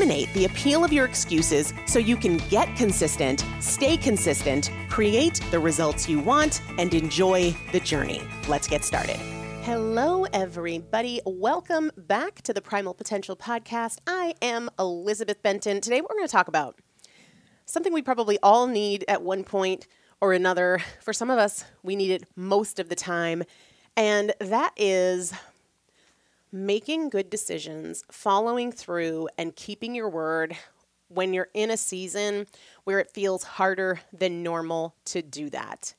the appeal of your excuses so you can get consistent, stay consistent, create the results you want, and enjoy the journey. Let's get started. Hello, everybody. Welcome back to the Primal Potential Podcast. I am Elizabeth Benton. Today, we're going to talk about something we probably all need at one point or another. For some of us, we need it most of the time, and that is making good decisions, following through, and keeping your word when you're in a season where it feels harder than normal to do that.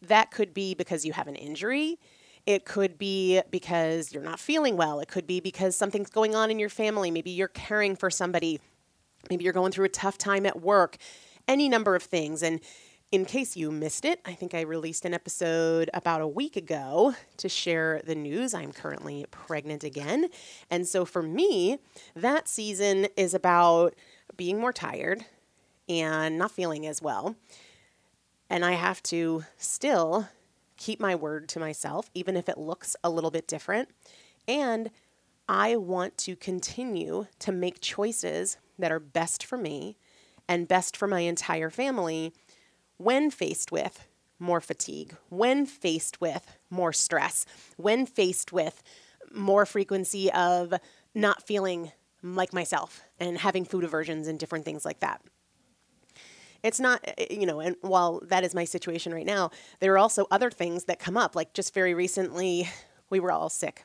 That could be because you have an injury. It could be because you're not feeling well. It could be because something's going on in your family. Maybe you're caring for somebody. Maybe you're going through a tough time at work. Any number of things. And in case you missed it, I think I released an episode about a week ago to share the news. I'm currently pregnant again. And so for me, that season is about being more tired and not feeling as well. And I have to still keep my word to myself, even if it looks a little bit different. And I want to continue to make choices that are best for me and best for my entire family when faced with more fatigue, when faced with more stress, when faced with more frequency of not feeling like myself and having food aversions and different things like that. It's not eh, eh, you know and while that is my situation right now there are also other things that come up. Like just very recently we were all sick.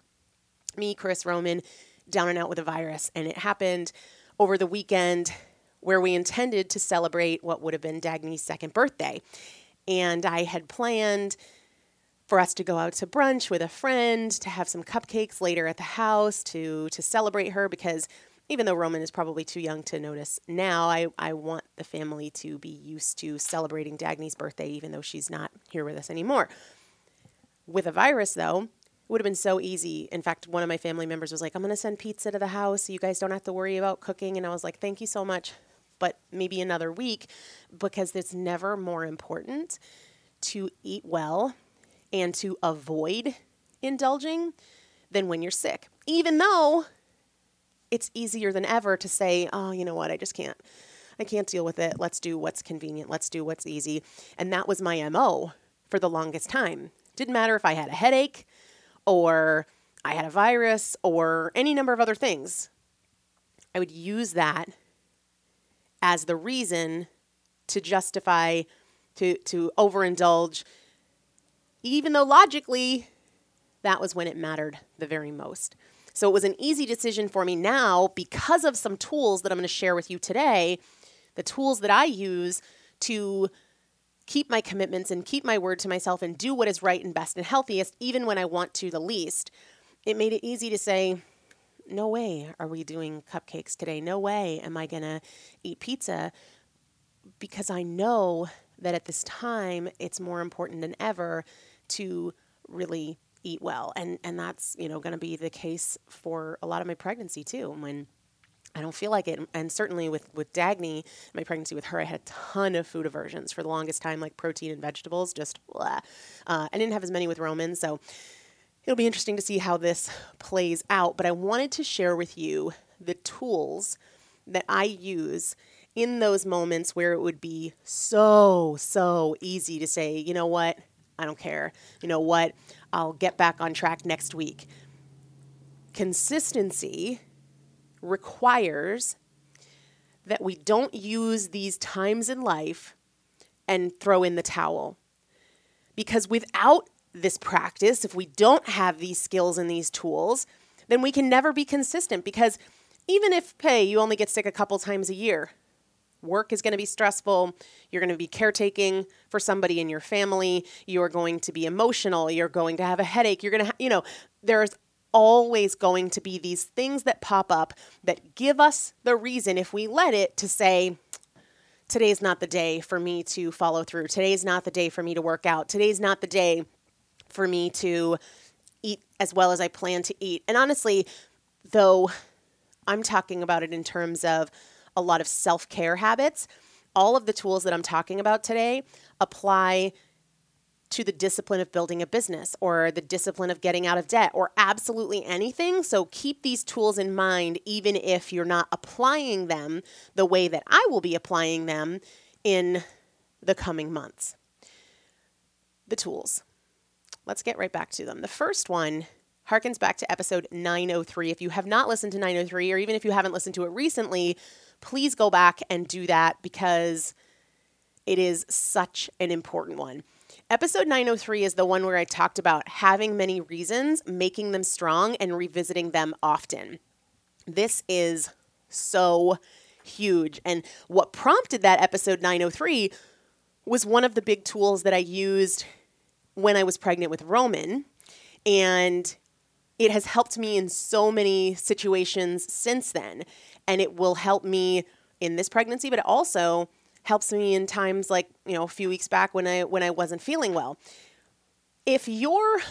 Me chris roman down and out with a virus and it happened over the weekend where we intended to celebrate what would have been dagny's second birthday and i had planned for us to go out to brunch with a friend to have some cupcakes later at the house to to celebrate her because even though Roman is probably too young to notice now, I, I want the family to be used to celebrating Dagny's birthday, even though she's not here with us anymore. With a virus, though, it would have been so easy. In fact, one of my family members was like, I'm going to send pizza to the house so you guys don't have to worry about cooking. And I was like, thank you so much, but maybe another week because it's never more important to eat well and to avoid indulging than when you're sick. Even though it's easier than ever to say, oh, you know what, I just can't. I can't deal with it. Let's do what's convenient. Let's do what's easy. And that was my MO for the longest time. Didn't matter if I had a headache or I had a virus or any number of other things. I would use that as the reason to justify, to, to overindulge, even though logically that was when it mattered the very most. So it was an easy decision for me now because of some tools that I'm going to share with you today, the tools that I use to keep my commitments and keep my word to myself and do what is right and best and healthiest, even when I want to the least. It made it easy to say, no way are we doing cupcakes today. No way am I going to eat pizza because I know that at this time it's more important than ever to really eat well and and that's you know going to be the case for a lot of my pregnancy too when I don't feel like it. And certainly with, with Dagny, my pregnancy with her, I had a ton of food aversions for the longest time, like protein and vegetables, just blah. Uh, I didn't have as many with Roman. So it'll be interesting to see how this plays out. But I wanted to share with you the tools that I use in those moments where it would be so, so easy to say, you know what? I don't care. You know what? I'll get back on track next week. Consistency requires that we don't use these times in life and throw in the towel. Because without this practice, if we don't have these skills and these tools, then we can never be consistent. Because even if, hey, you only get sick a couple times a year, Work is going to be stressful. You're going to be caretaking for somebody in your family. You're going to be emotional. You're going to have a headache. You're going to, ha- you know, there's always going to be these things that pop up that give us the reason, if we let it, to say, today's not the day for me to follow through. Today's not the day for me to work out. Today's not the day for me to eat as well as I plan to eat. And honestly, though I'm talking about it in terms of a lot of self care habits, all of the tools that I'm talking about today apply to the discipline of building a business or the discipline of getting out of debt or absolutely anything. So keep these tools in mind, even if you're not applying them the way that I will be applying them in the coming months. The tools. Let's get right back to them. The first one harkens back to episode 903. If you have not listened to 903, or even if you haven't listened to it recently, please go back and do that because it is such an important one. Episode 903 is the one where I talked about having many reasons, making them strong, and revisiting them often. This is so huge. And what prompted that episode 903 was one of the big tools that I used when I was pregnant with Roman. And it has helped me in so many situations since then. And it will help me in this pregnancy, but it also helps me in times like, you know, a few weeks back when I when I wasn't feeling well. If you're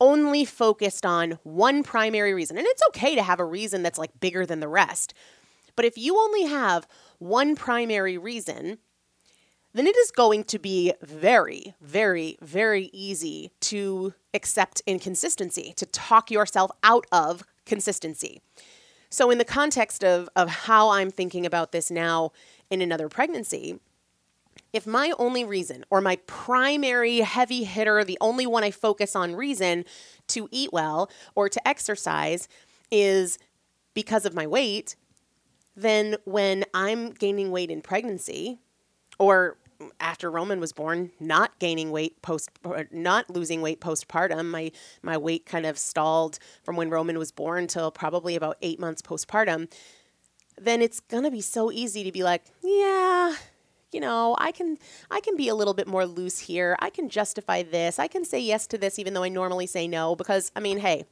only focused on one primary reason, and it's okay to have a reason that's like bigger than the rest, but if you only have one primary reason, then it is going to be very, very, very easy to accept inconsistency, to talk yourself out of consistency. So, in the context of, of how I'm thinking about this now in another pregnancy, if my only reason or my primary heavy hitter, the only one I focus on reason to eat well or to exercise is because of my weight, then when I'm gaining weight in pregnancy or after Roman was born, not gaining weight post, not losing weight postpartum. My my weight kind of stalled from when Roman was born till probably about eight months postpartum then it's to be so easy to be like, yeah, you know, I can I can be a little bit more loose here. I can justify this. I can say yes to this even though I normally say no because I mean, hey,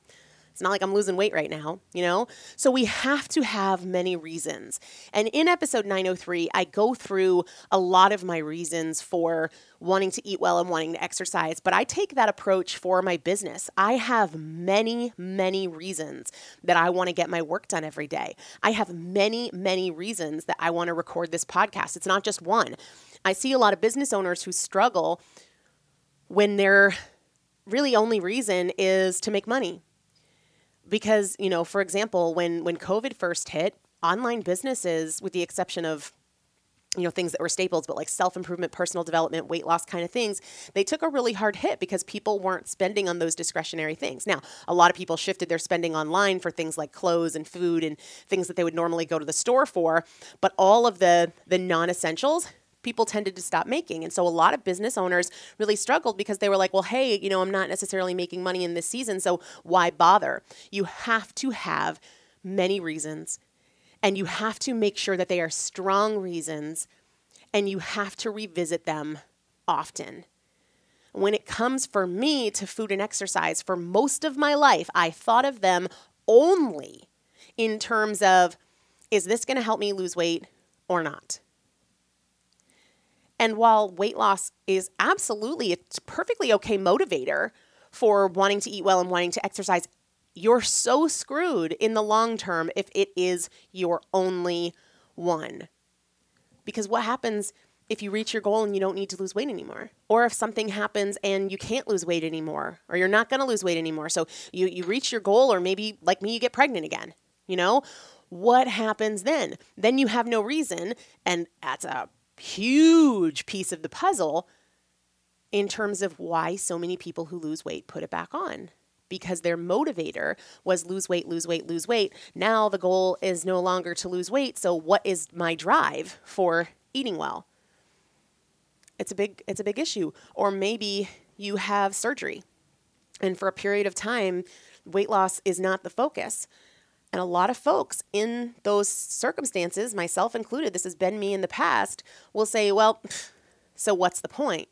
it's not like I'm losing weight right now, you know? So we have to have many reasons. And in episode 903, I go through a lot of my reasons for wanting to eat well and wanting to exercise, but I take that approach for my business. I have many, many reasons that I want to get my work done every day. I have many, many reasons that I want to record this podcast. It's not just one. I see a lot of business owners who struggle when their really only reason is to make money because you know for example when when covid first hit online businesses with the exception of you know things that were staples but like self-improvement personal development weight loss kind of things they took a really hard hit because people weren't spending on those discretionary things. Now a lot of people shifted their spending online for things like clothes and food and things that they would normally go to the store for but all of the the non-essentials people tended to stop making. And so a lot of business owners really struggled because they were like, well, hey, you know, I'm not necessarily making money in this season, so why bother? You have to have many reasons and you have to make sure that they are strong reasons and you have to revisit them often. When it comes for me to food and exercise, for most of my life, I thought of them only in terms of is this going to help me lose weight or not? And while weight loss is absolutely a perfectly okay motivator for wanting to eat well and wanting to exercise, you're so screwed in the long term if it is your only one. Because what happens if you reach your goal and you don't need to lose weight anymore? Or if something happens and you can't lose weight anymore, or you're not to lose weight anymore. So you, you reach your goal, or maybe like me, you get pregnant again, you know? What happens then? Then you have no reason, and that's a huge piece of the puzzle in terms of why so many people who lose weight put it back on because their motivator was lose weight, lose weight, lose weight. Now the goal is no longer to lose weight. So what is my drive for eating well? It's a big it's a big issue. Or maybe you have surgery and for a period of time weight loss is not the focus. And a lot of folks in those circumstances, myself included, this has been me in the past, will say, well, so what's the point?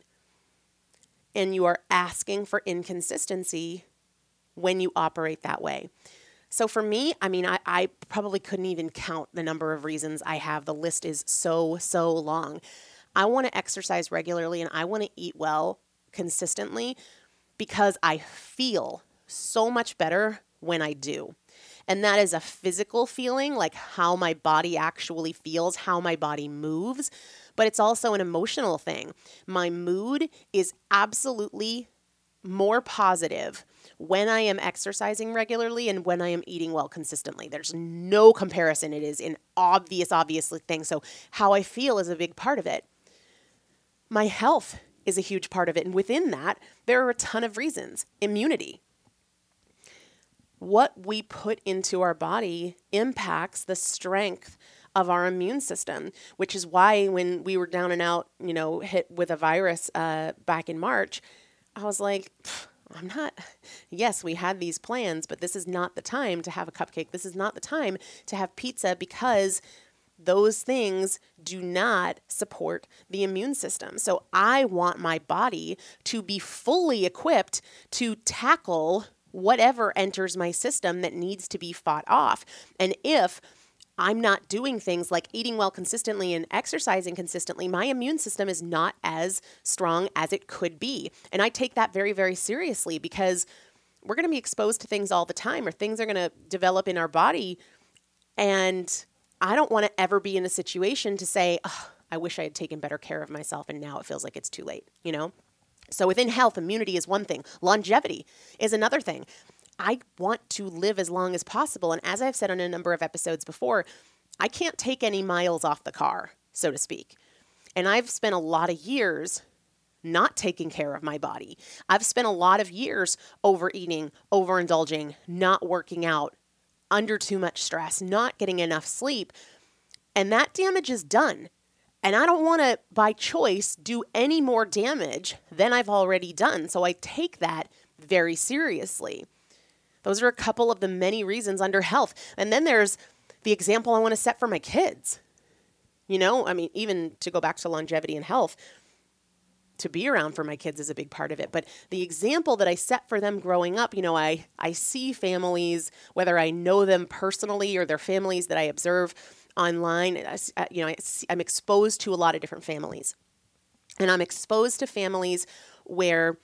And you are asking for inconsistency when you operate that way. So for me, I mean, I, I probably couldn't even count the number of reasons I have. The list is so, so long. I want to exercise regularly and I want to eat well consistently because I feel so much better when I do. And that is a physical feeling, like how my body actually feels, how my body moves. But it's also an emotional thing. My mood is absolutely more positive when I am exercising regularly and when I am eating well consistently. There's no comparison. It is an obvious, obvious thing. So, how I feel is a big part of it. My health is a huge part of it. And within that, there are a ton of reasons. Immunity. What we put into our body impacts the strength of our immune system, which is why when we were down and out, you know, hit with a virus uh, back in March, I was like, I'm not, yes, we had these plans, but this is not the time to have a cupcake. This is not the time to have pizza because those things do not support the immune system. So I want my body to be fully equipped to tackle whatever enters my system that needs to be fought off. And if I'm not doing things like eating well consistently and exercising consistently, my immune system is not as strong as it could be. And I take that very, very seriously because we're going to be exposed to things all the time or things are going to develop in our body. And I don't want to ever be in a situation to say, oh, I wish I had taken better care of myself and now it feels like it's too late, you know? So within health, immunity is one thing, longevity is another thing. I want to live as long as possible. And as I've said on a number of episodes before, I can't take any miles off the car, so to speak. And I've spent a lot of years not taking care of my body. I've spent a lot of years overeating, overindulging, not working out, under too much stress, not getting enough sleep. And that damage is done. And I don't want to, by choice, do any more damage than I've already done. So I take that very seriously. Those are a couple of the many reasons under health. And then there's the example I want to set for my kids. You know, I mean, even to go back to longevity and health, to be around for my kids is a big part of it. But the example that I set for them growing up, you know, I, I see families, whether I know them personally or their families that I observe online, uh, you know, I'm exposed to a lot of different families. And I'm exposed to families where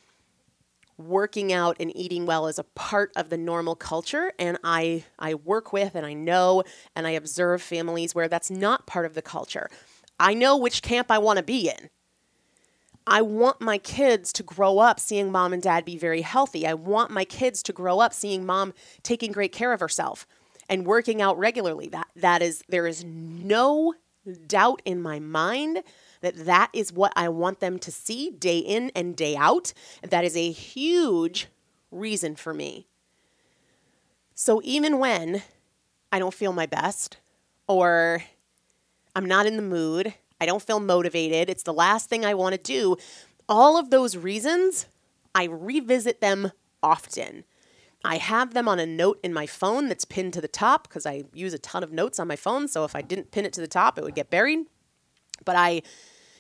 working out and eating well is a part of the normal culture and I I work with and I know and I observe families where that's not part of the culture. I know which camp I want to be in. I want my kids to grow up seeing mom and dad be very healthy. I want my kids to grow up seeing mom taking great care of herself and working out regularly. That that is there is no doubt in my mind that that is what I want them to see day in and day out. That is a huge reason for me. So even when I don't feel my best or I'm not in the mood, I don't feel motivated, it's the last thing I want to do, all of those reasons, I revisit them often. I have them on a note in my phone that's pinned to the top because I use a ton of notes on my phone. So if I didn't pin it to the top, it would get buried. But I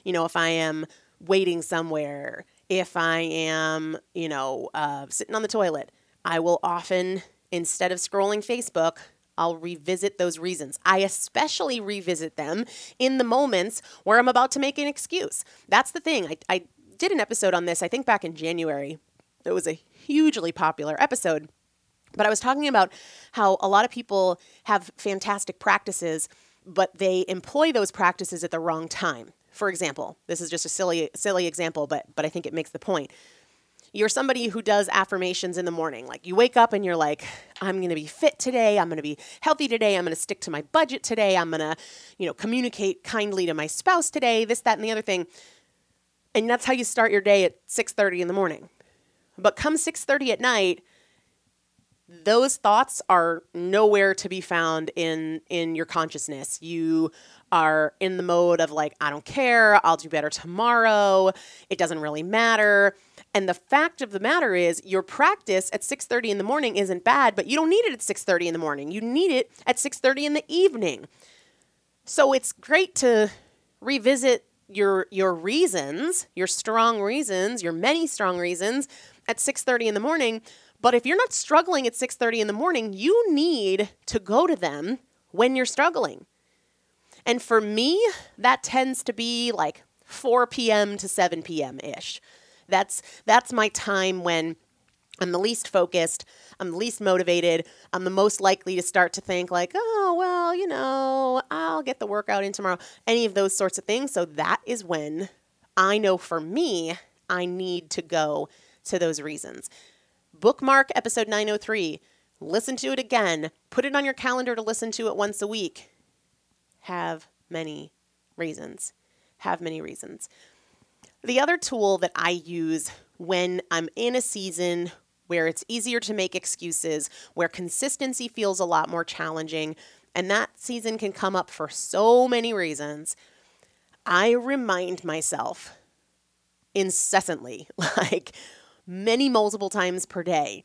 you know, if I am waiting somewhere, if I am, you know, uh, sitting on the toilet, I will often, instead of scrolling Facebook, I'll revisit those reasons. I especially revisit them in the moments where I'm about to make an excuse. That's the thing. I, I did an episode on this, I think back in January. It was a hugely popular episode. But I was talking about how a lot of people have fantastic practices, but they employ those practices at the wrong time. For example, this is just a silly silly example, but but I think it makes the point. You're somebody who does affirmations in the morning. Like you wake up and you're like, I'm going to be fit today, I'm going to be healthy today, I'm going to stick to my budget today, I'm going to, you know, communicate kindly to my spouse today, this that and the other thing. And that's how you start your day at 6:30 in the morning. But come 6:30 at night, those thoughts are nowhere to be found in in your consciousness. You are in the mode of like, I don't care, I'll do better tomorrow, it doesn't really matter. And the fact of the matter is your practice at 6:30 in the morning isn't bad, but you don't need it at 6:30 in the morning. You need it at 6:30 in the evening. So it's great to revisit your your reasons, your strong reasons, your many strong reasons at 6:30 in the morning, but if you're not struggling at 6:30 in the morning, you need to go to them when you're struggling. And for me, that tends to be like 4 p.m. to 7 p.m. ish. That's that's my time when I'm the least focused, I'm the least motivated, I'm the most likely to start to think, like, oh, well, you know, I'll get the workout in tomorrow, any of those sorts of things. So that is when I know for me, I need to go to those reasons. Bookmark episode 903, listen to it again, put it on your calendar to listen to it once a week. Have many reasons. Have many reasons. The other tool that I use when I'm in a season where it's easier to make excuses, where consistency feels a lot more challenging, and that season can come up for so many reasons, I remind myself incessantly, like many multiple times per day,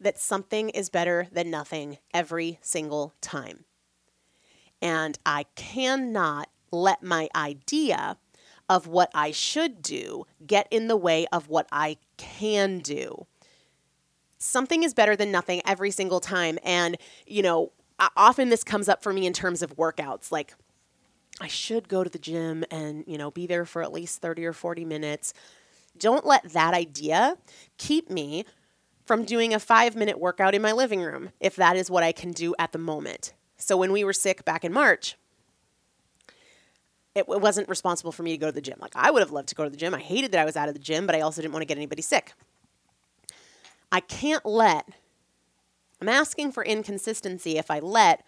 that something is better than nothing every single time. And I cannot let my idea of what I should do get in the way of what I can do something is better than nothing every single time. And, you know, often this comes up for me in terms of workouts. Like, I should go to the gym and, you know, be there for at least 30 or 40 minutes. Don't let that idea keep me from doing a five minute workout in my living room if that is what I can do at the moment. So when we were sick back in March, it, wasn't responsible for me to go to the gym. Like I would have loved to go to the gym. I hated that I was out of the gym, but I also didn't want to get anybody sick. I can't let, I'm asking for inconsistency if I let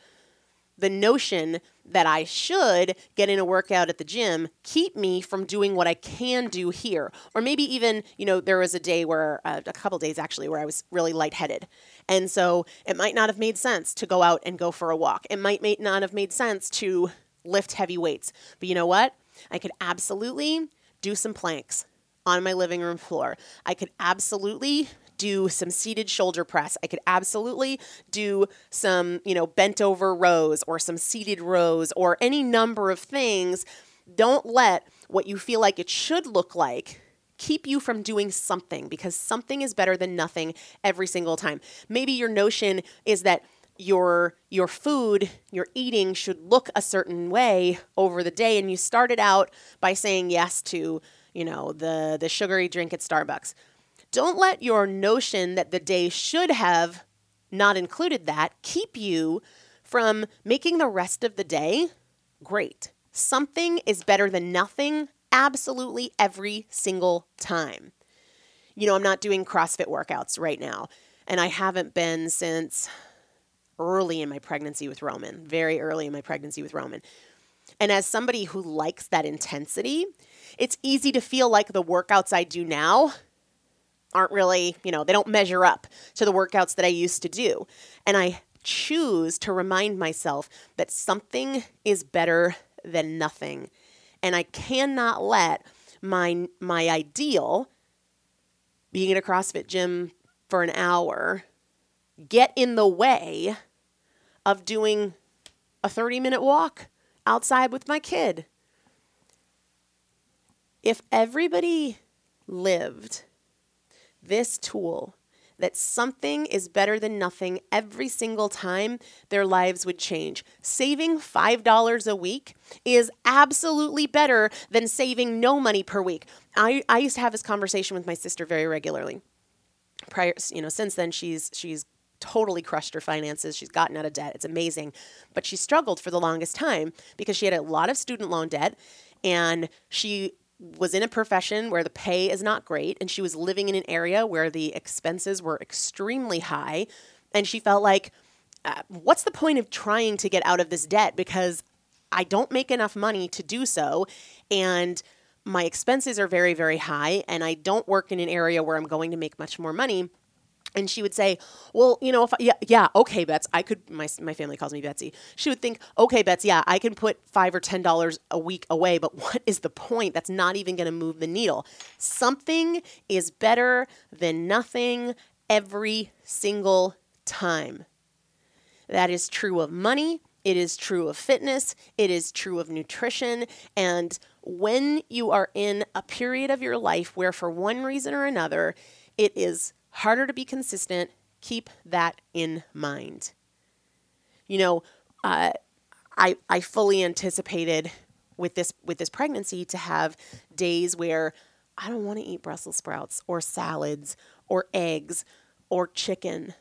the notion that I should get in a workout at the gym keep me from doing what I can do here. Or maybe even, you know, there was a day where, uh, a couple days actually, where I was really lightheaded. And so it might not have made sense to go out and go for a walk. It might not have made sense to lift heavy weights. But you know what? I could absolutely do some planks on my living room floor. I could absolutely do some seated shoulder press. I could absolutely do some, you know, bent over rows or some seated rows or any number of things. Don't let what you feel like it should look like keep you from doing something because something is better than nothing every single time. Maybe your notion is that your your food, your eating should look a certain way over the day and you started out by saying yes to, you know, the the sugary drink at Starbucks. Don't let your notion that the day should have not included that keep you from making the rest of the day great. Something is better than nothing absolutely every single time. You know, I'm not doing CrossFit workouts right now, and I haven't been since early in my pregnancy with Roman, very early in my pregnancy with Roman. And as somebody who likes that intensity, it's easy to feel like the workouts I do now aren't really, you know, they don't measure up to the workouts that I used to do. And I choose to remind myself that something is better than nothing. And I cannot let my my ideal being in a CrossFit gym for an hour get in the way of doing a 30 minute walk outside with my kid. If everybody lived this tool that something is better than nothing every single time, their lives would change. Saving $5 a week is absolutely better than saving no money per week. I, I used to have this conversation with my sister very regularly. Prior, you know, since then she's she's totally crushed her finances. She's gotten out of debt. It's amazing. But she struggled for the longest time because she had a lot of student loan debt and she was in a profession where the pay is not great and she was living in an area where the expenses were extremely high and she felt like uh, what's the point of trying to get out of this debt? Because I don't make enough money to do so and my expenses are very very high and I don't work in an area where I'm going to make much more money and she would say, "Well, you know, if I, yeah, yeah, okay, Bets, I could. My my family calls me Betsy. She would think, okay, Bets, yeah, I can put five or ten dollars a week away, but what is the point? That's not even going to move the needle. Something is better than nothing every single time. That is true of money. It is true of fitness. It is true of nutrition. And when you are in a period of your life where, for one reason or another, it is harder to be consistent. Keep that in mind. You know, uh, I I fully anticipated with this with this pregnancy to have days where I don't want to eat Brussels sprouts or salads or eggs or chicken,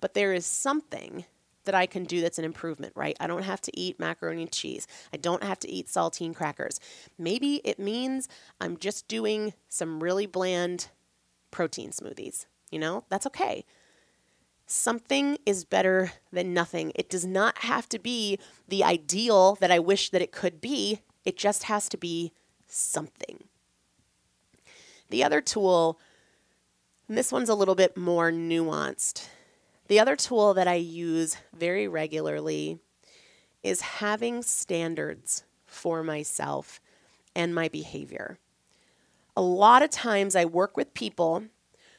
but there is something that I can do that's an improvement, right? I don't have to eat macaroni and cheese. I don't have to eat saltine crackers. Maybe it means I'm just doing some really bland protein smoothies. You know, that's okay. Something is better than nothing. It does not have to be the ideal that I wish that it could be. It just has to be something. The other tool, this one's a little bit more nuanced. The other tool that I use very regularly is having standards for myself and my behavior. A lot of times I work with people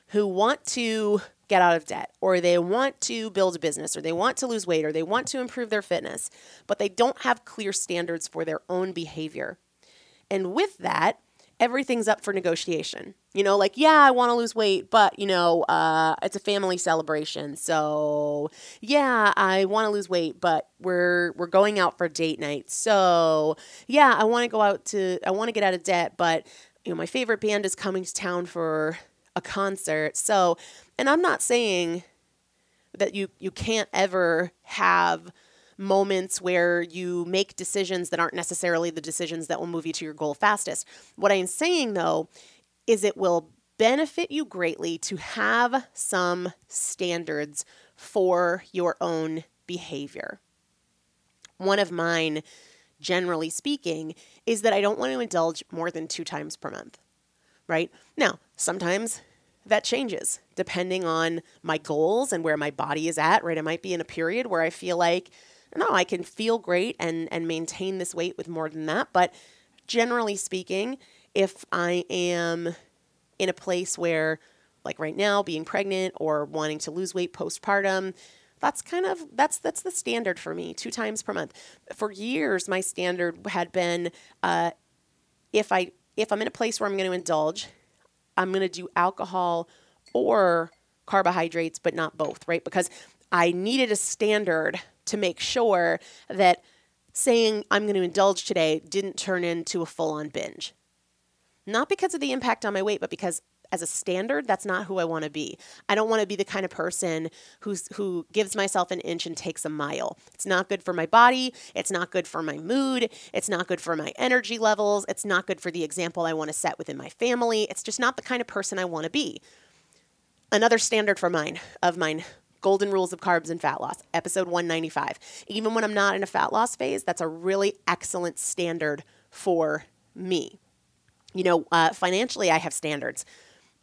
who want to get out of debt or they want to build a business or they want to lose weight or they want to improve their fitness, but they don't have clear standards for their own behavior. And with that, everything's up for negotiation. You know, like, yeah, I want to lose weight, but, you know, uh, it's a family celebration. So, yeah, I want to lose weight, but we're we're going out for date night. So, yeah, I want to go out to I want to get out of debt, but you know, my favorite band is coming to town for a concert. So, and I'm not saying that you you can't ever have moments where you make decisions that aren't necessarily the decisions that will move you to your goal fastest. What I'm saying though is it will benefit you greatly to have some standards for your own behavior. One of mine, generally speaking, is that I don't want to indulge more than two times per month, right? Now, sometimes that changes depending on my goals and where my body is at, right? I might be in a period where I feel like no, I can feel great and and maintain this weight with more than that. But generally speaking, if I am in a place where, like right now, being pregnant or wanting to lose weight postpartum, that's kind of that's that's the standard for me two times per month for years my standard had been uh, if i if i'm in a place where i'm going to indulge i'm going to do alcohol or carbohydrates but not both right because i needed a standard to make sure that saying I'm going to indulge today didn't turn into a full on binge. Not because of the impact on my weight, but because as a standard, that's not who I want to be. I don't want to be the kind of person who's who gives myself an inch and takes a mile. It's not good for my body, it's not good for my mood, it's not good for my energy levels, it's not good for the example I want to set within my family. It's just not the kind of person I want to be. Another standard for mine of mine Golden Rules of Carbs and Fat Loss, episode 195. Even when I'm not in a fat loss phase, that's a really excellent standard for me. You know, uh, financially, I have standards.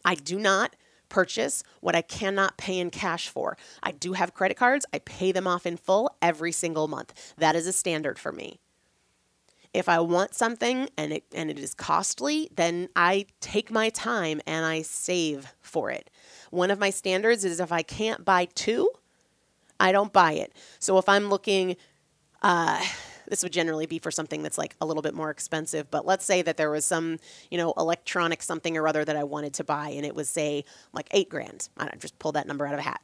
I do not purchase what I cannot pay in cash for. I do have credit cards, I pay them off in full every single month. That is a standard for me. If I want something and it and it is costly, then I take my time and I save for it. One of my standards is if I can't buy two, I don't buy it. So if I'm looking, uh, this would generally be for something that's like a little bit more expensive, but let's say that there was some, you know, electronic something or other that I wanted to buy and it was, say, like eight grand. I just pulled that number out of a hat.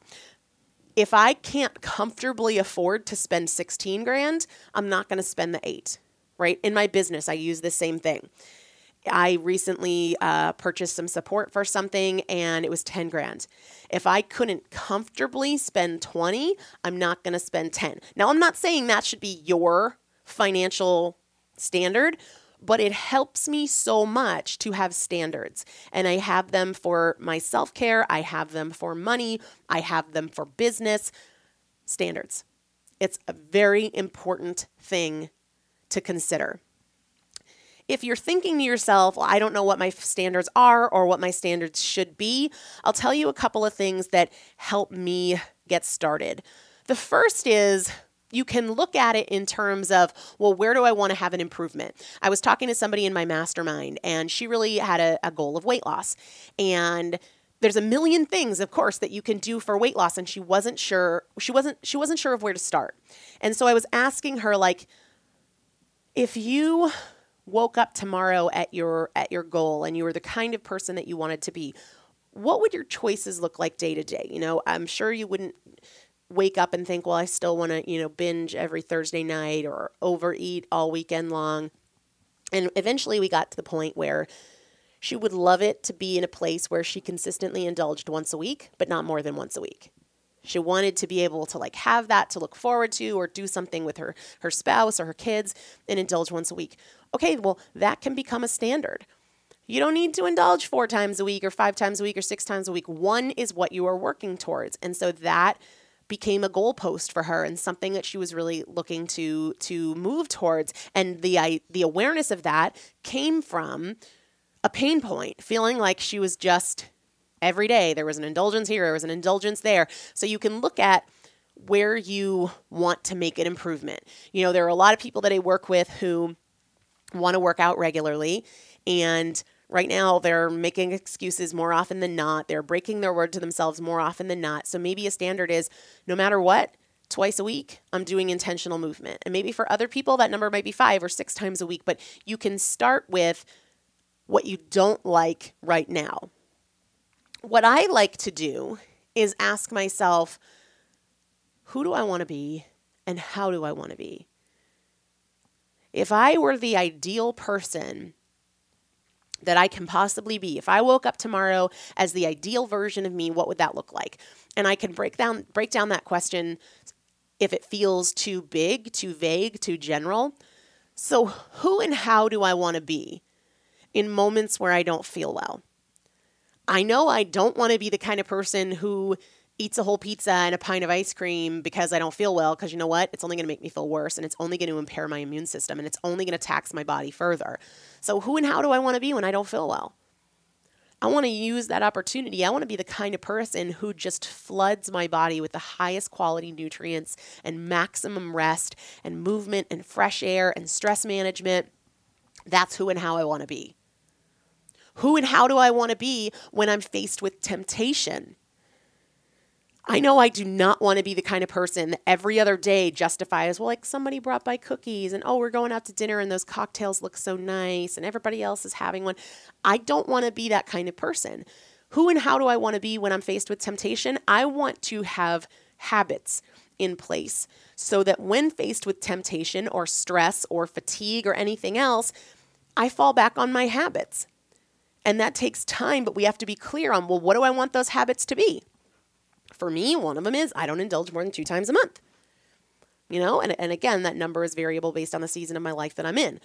If I can't comfortably afford to spend 16 grand, I'm not going to spend the eight, right? In my business, I use the same thing. I recently uh, purchased some support for something and it was 10 grand. If I couldn't comfortably spend 20, I'm not going to spend 10. Now, I'm not saying that should be your financial standard, but it helps me so much to have standards. And I have them for my self care, I have them for money, I have them for business. Standards. It's a very important thing to consider if you're thinking to yourself, well, I don't know what my standards are or what my standards should be, I'll tell you a couple of things that help me get started. The first is you can look at it in terms of, well, where do I want to have an improvement? I was talking to somebody in my mastermind, and she really had a, a goal of weight loss. And there's a million things of course that you can do for weight loss and she wasn't sure she wasn't she wasn't sure of where to start and so i was asking her like if you woke up tomorrow at your at your goal and you were the kind of person that you wanted to be, what would your choices look like day to day? You know, I'm sure you wouldn't wake up and think, well, I still want to, you know, binge every Thursday night or overeat all weekend long. And eventually we got to the point where She would love it to be in a place where she consistently indulged once a week, but not more than once a week. She wanted to be able to like have that to look forward to or do something with her her spouse or her kids and indulge once a week. Okay, well, that can become a standard. You don't need to indulge four times a week or five times a week or six times a week. One is what you are working towards. And so that became a goalpost for her and something that she was really looking to to move towards. And the I, the awareness of that came from a pain point, feeling like she was just every day there was an indulgence here, there was an indulgence there. So you can look at where you want to make an improvement. You know, there are a lot of people that I work with who want to work out regularly and Right now, they're making excuses more often than not. They're breaking their word to themselves more often than not. So maybe a standard is no matter what, twice a week, I'm doing intentional movement. And maybe for other people, that number might be five or six times a week, but you can start with what you don't like right now. What I like to do is ask myself, who do I want to be and how do I want to be? If I were the ideal person that I can possibly be. If I woke up tomorrow as the ideal version of me, what would that look like? And I can break down break down that question if it feels too big, too vague, too general. So, who and how do I want to be in moments where I don't feel well? I know I don't want to be the kind of person who eats a whole pizza and a pint of ice cream because I don't feel well, because you know what? It's only going to make me feel worse and it's only going to impair my immune system and it's only going to tax my body further. So, who and how do I want to be when I don't feel well? I want to use that opportunity. I want to be the kind of person who just floods my body with the highest quality nutrients and maximum rest and movement and fresh air and stress management. That's who and how I want to be. Who and how do I want to be when I'm faced with temptation? I know I do not want to be the kind of person that every other day justifies, well, like somebody brought by cookies and oh, we're going out to dinner and those cocktails look so nice and everybody else is having one. I don't want to be that kind of person. Who and how do I want to be when I'm faced with temptation? I want to have habits in place so that when faced with temptation or stress or fatigue or anything else, I fall back on my habits. And that takes time, but we have to be clear on well, what do I want those habits to be? For me, one of them is I don't indulge more than two times a month. You know, and, and again, that number is variable based on the season of my life that I'm in.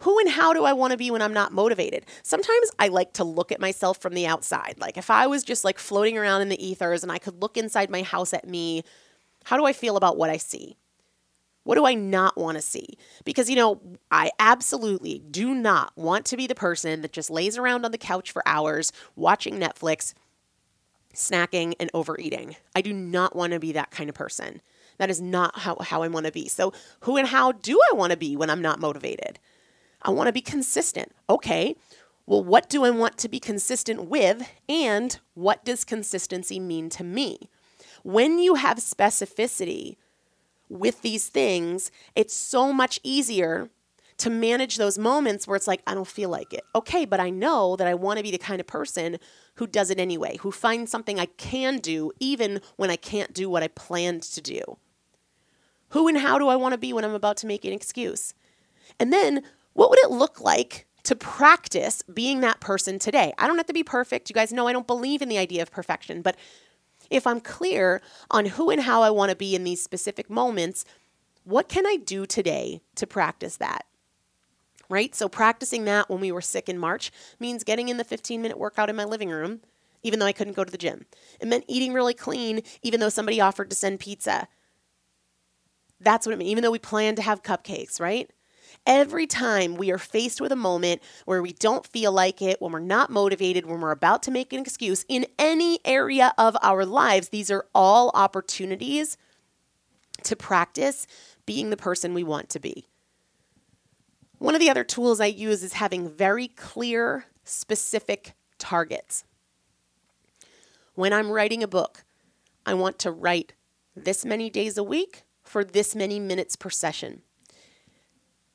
Who and how do I want to be when I'm not motivated? Sometimes I like to look at myself from the outside. Like if I was just like floating around in the ethers and I could look inside my house at me, how do I feel about what I see? What do I not want to see? Because, you know, I absolutely do not want to be the person that just lays around on the couch for hours watching Netflix snacking, and overeating. I do not want to be that kind of person. That is not how, how I want to be. So, who and how do I want to be when I'm not motivated? I want to be consistent. Okay, well, what do I want to be consistent with? And what does consistency mean to me? When you have specificity with these things, it's so much easier to manage those moments where it's like, I don't feel like it. Okay, but I know that I want to be the kind of person who does it anyway, who finds something I can do even when I can't do what I planned to do. Who and how do I want to be when I'm about to make an excuse? And then, what would it look like to practice being that person today? I don't have to be perfect. You guys know I don't believe in the idea of perfection, but if I'm clear on who and how I want to be in these specific moments, what can I do today to practice that? Right? So practicing that when we were sick in March means getting in the 15 minute workout in my living room, even though I couldn't go to the gym. It meant eating really clean, even though somebody offered to send pizza. That's what it means, even though we planned to have cupcakes, right? Every time we are faced with a moment where we don't feel like it, when we're not motivated, when we're about to make an excuse in any area of our lives, these are all opportunities to practice being the person we want to be. One of the other tools I use is having very clear, specific targets. When I'm writing a book, I want to write this many days a week for this many minutes per session.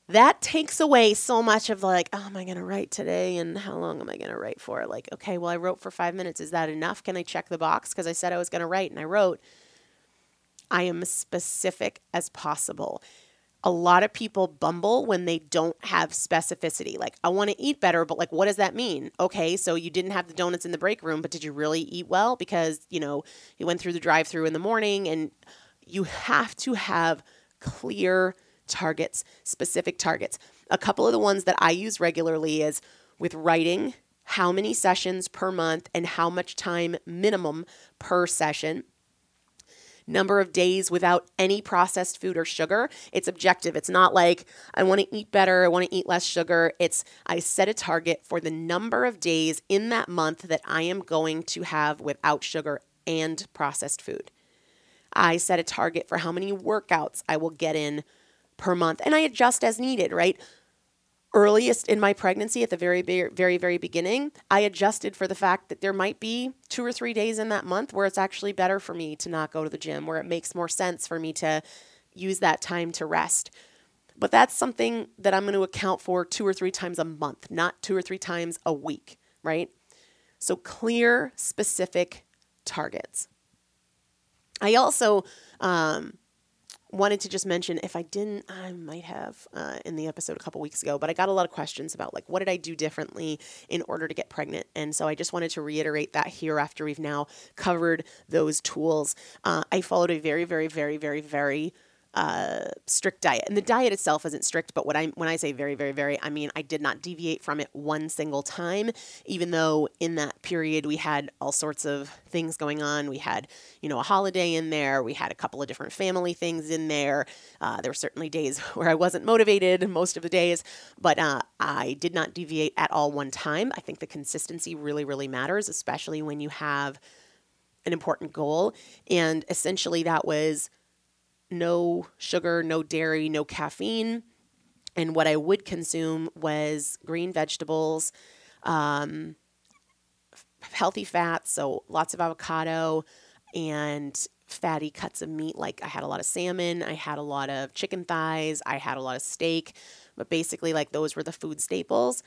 That takes away so much of like, oh, am I going to write today? And how long am I going to write for? Like, okay, well, I wrote for five minutes. Is that enough? Can I check the box? Because I said I was going to write and I wrote. I am as specific as possible. A lot of people bumble when they don't have specificity. Like, I want to eat better, but like, what does that mean? Okay, so you didn't have the donuts in the break room, but did you really eat well? Because, you know, you went through the drive through in the morning and you have to have clear targets, specific targets. A couple of the ones that I use regularly is with writing, how many sessions per month and how much time minimum per session number of days without any processed food or sugar. It's objective. It's not like I want to eat better, I want to eat less sugar. It's I set a target for the number of days in that month that I am going to have without sugar and processed food. I set a target for how many workouts I will get in per month and I adjust as needed, right? Earliest in my pregnancy at the very very very beginning i adjusted for the fact that there might be two or three days in that month where it's actually better for me to not go to the gym where it makes more sense for me to use that time to rest. But that's something that i'm going to account for two or three times a month not two or three times a week right? So clear specific targets. I also um, wanted to just mention if I didn't, I might have uh, in the episode a couple weeks ago, but I got a lot of questions about like what did I do differently in order to get pregnant, and so I just wanted to reiterate that here after we've now covered those tools. Uh, I followed a very, very, very, very, very uh, strict diet. And the diet itself isn't strict, but what I when I say very, very, very, I mean I did not deviate from it one single time, even though in that period we had all sorts of things going on. We had, you know, a holiday in there. We had a couple of different family things in there. Uh, there were certainly days where I wasn't motivated most of the days, but uh, I did not deviate at all one time. I think the consistency really, really matters, especially when you have an important goal. And essentially, that was no sugar, no dairy, no caffeine. And what I would consume was green vegetables, um, healthy fats, so lots of avocado and fatty cuts of meat. Like I had a lot of salmon, I had a lot of chicken thighs, I had a lot of steak, but basically, like those were the food staples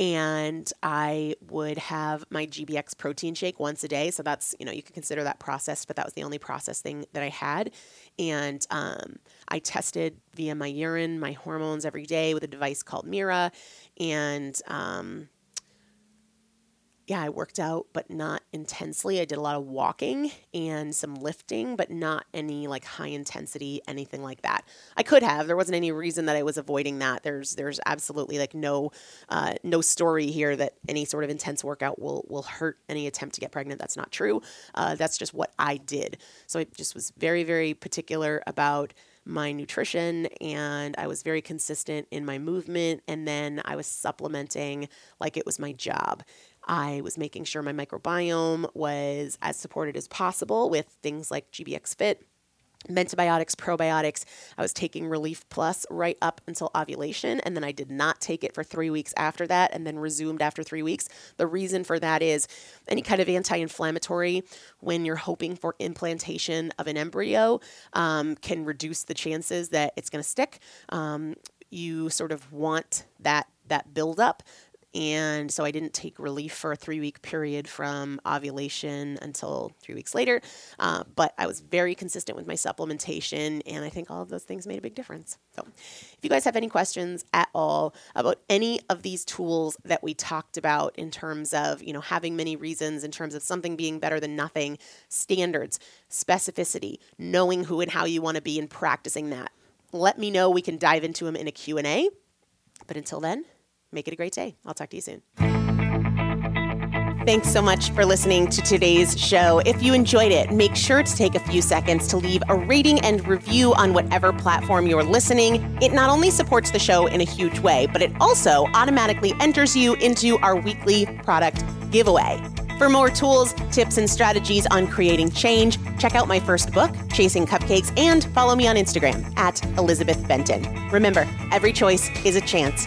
and I would have my GBX protein shake once a day. So that's, you know, you can consider that processed, but that was the only processed thing that I had. And um, I tested via my urine, my hormones every day with a device called Mira. And um, yeah, I worked out, but not intensely. I did a lot of walking and some lifting, but not any like high intensity, anything like that. I could have. There wasn't any reason that I was avoiding that. There's there's absolutely like no uh, no story here that any sort of intense workout will will hurt any attempt to get pregnant. That's not true. Uh, that's just what I did. So I just was very very particular about my nutrition and I was very consistent in my movement and then I was supplementing like it was my job. I was making sure my microbiome was as supported as possible with things like GBX Fit, Mentibiotics, probiotics. I was taking Relief Plus right up until ovulation, and then I did not take it for three weeks after that, and then resumed after three weeks. The reason for that is any kind of anti inflammatory, when you're hoping for implantation of an embryo, um, can reduce the chances that it's going to stick. Um, you sort of want that that buildup and so I didn't take relief for a three week period from ovulation until three weeks later. Uh, but I was very consistent with my supplementation, and I think all of those things made a big difference. So if you guys have any questions at all about any of these tools that we talked about in terms of, you know, having many reasons, in terms of something being better than nothing, standards, specificity, knowing who and how you want to be and practicing that, let me know. We can dive into them in a Q&A. But until then, make it a great day. I'll talk to you soon. Thanks so much for listening to today's show. If you enjoyed it, make sure to take a few seconds to leave a rating and review on whatever platform you're listening. It not only supports the show in a huge way, but it also automatically enters you into our weekly product giveaway. For more tools, tips, and strategies on creating change, check out my first book, Chasing Cupcakes, and follow me on Instagram at Elizabeth Benton. Remember, every choice is a chance,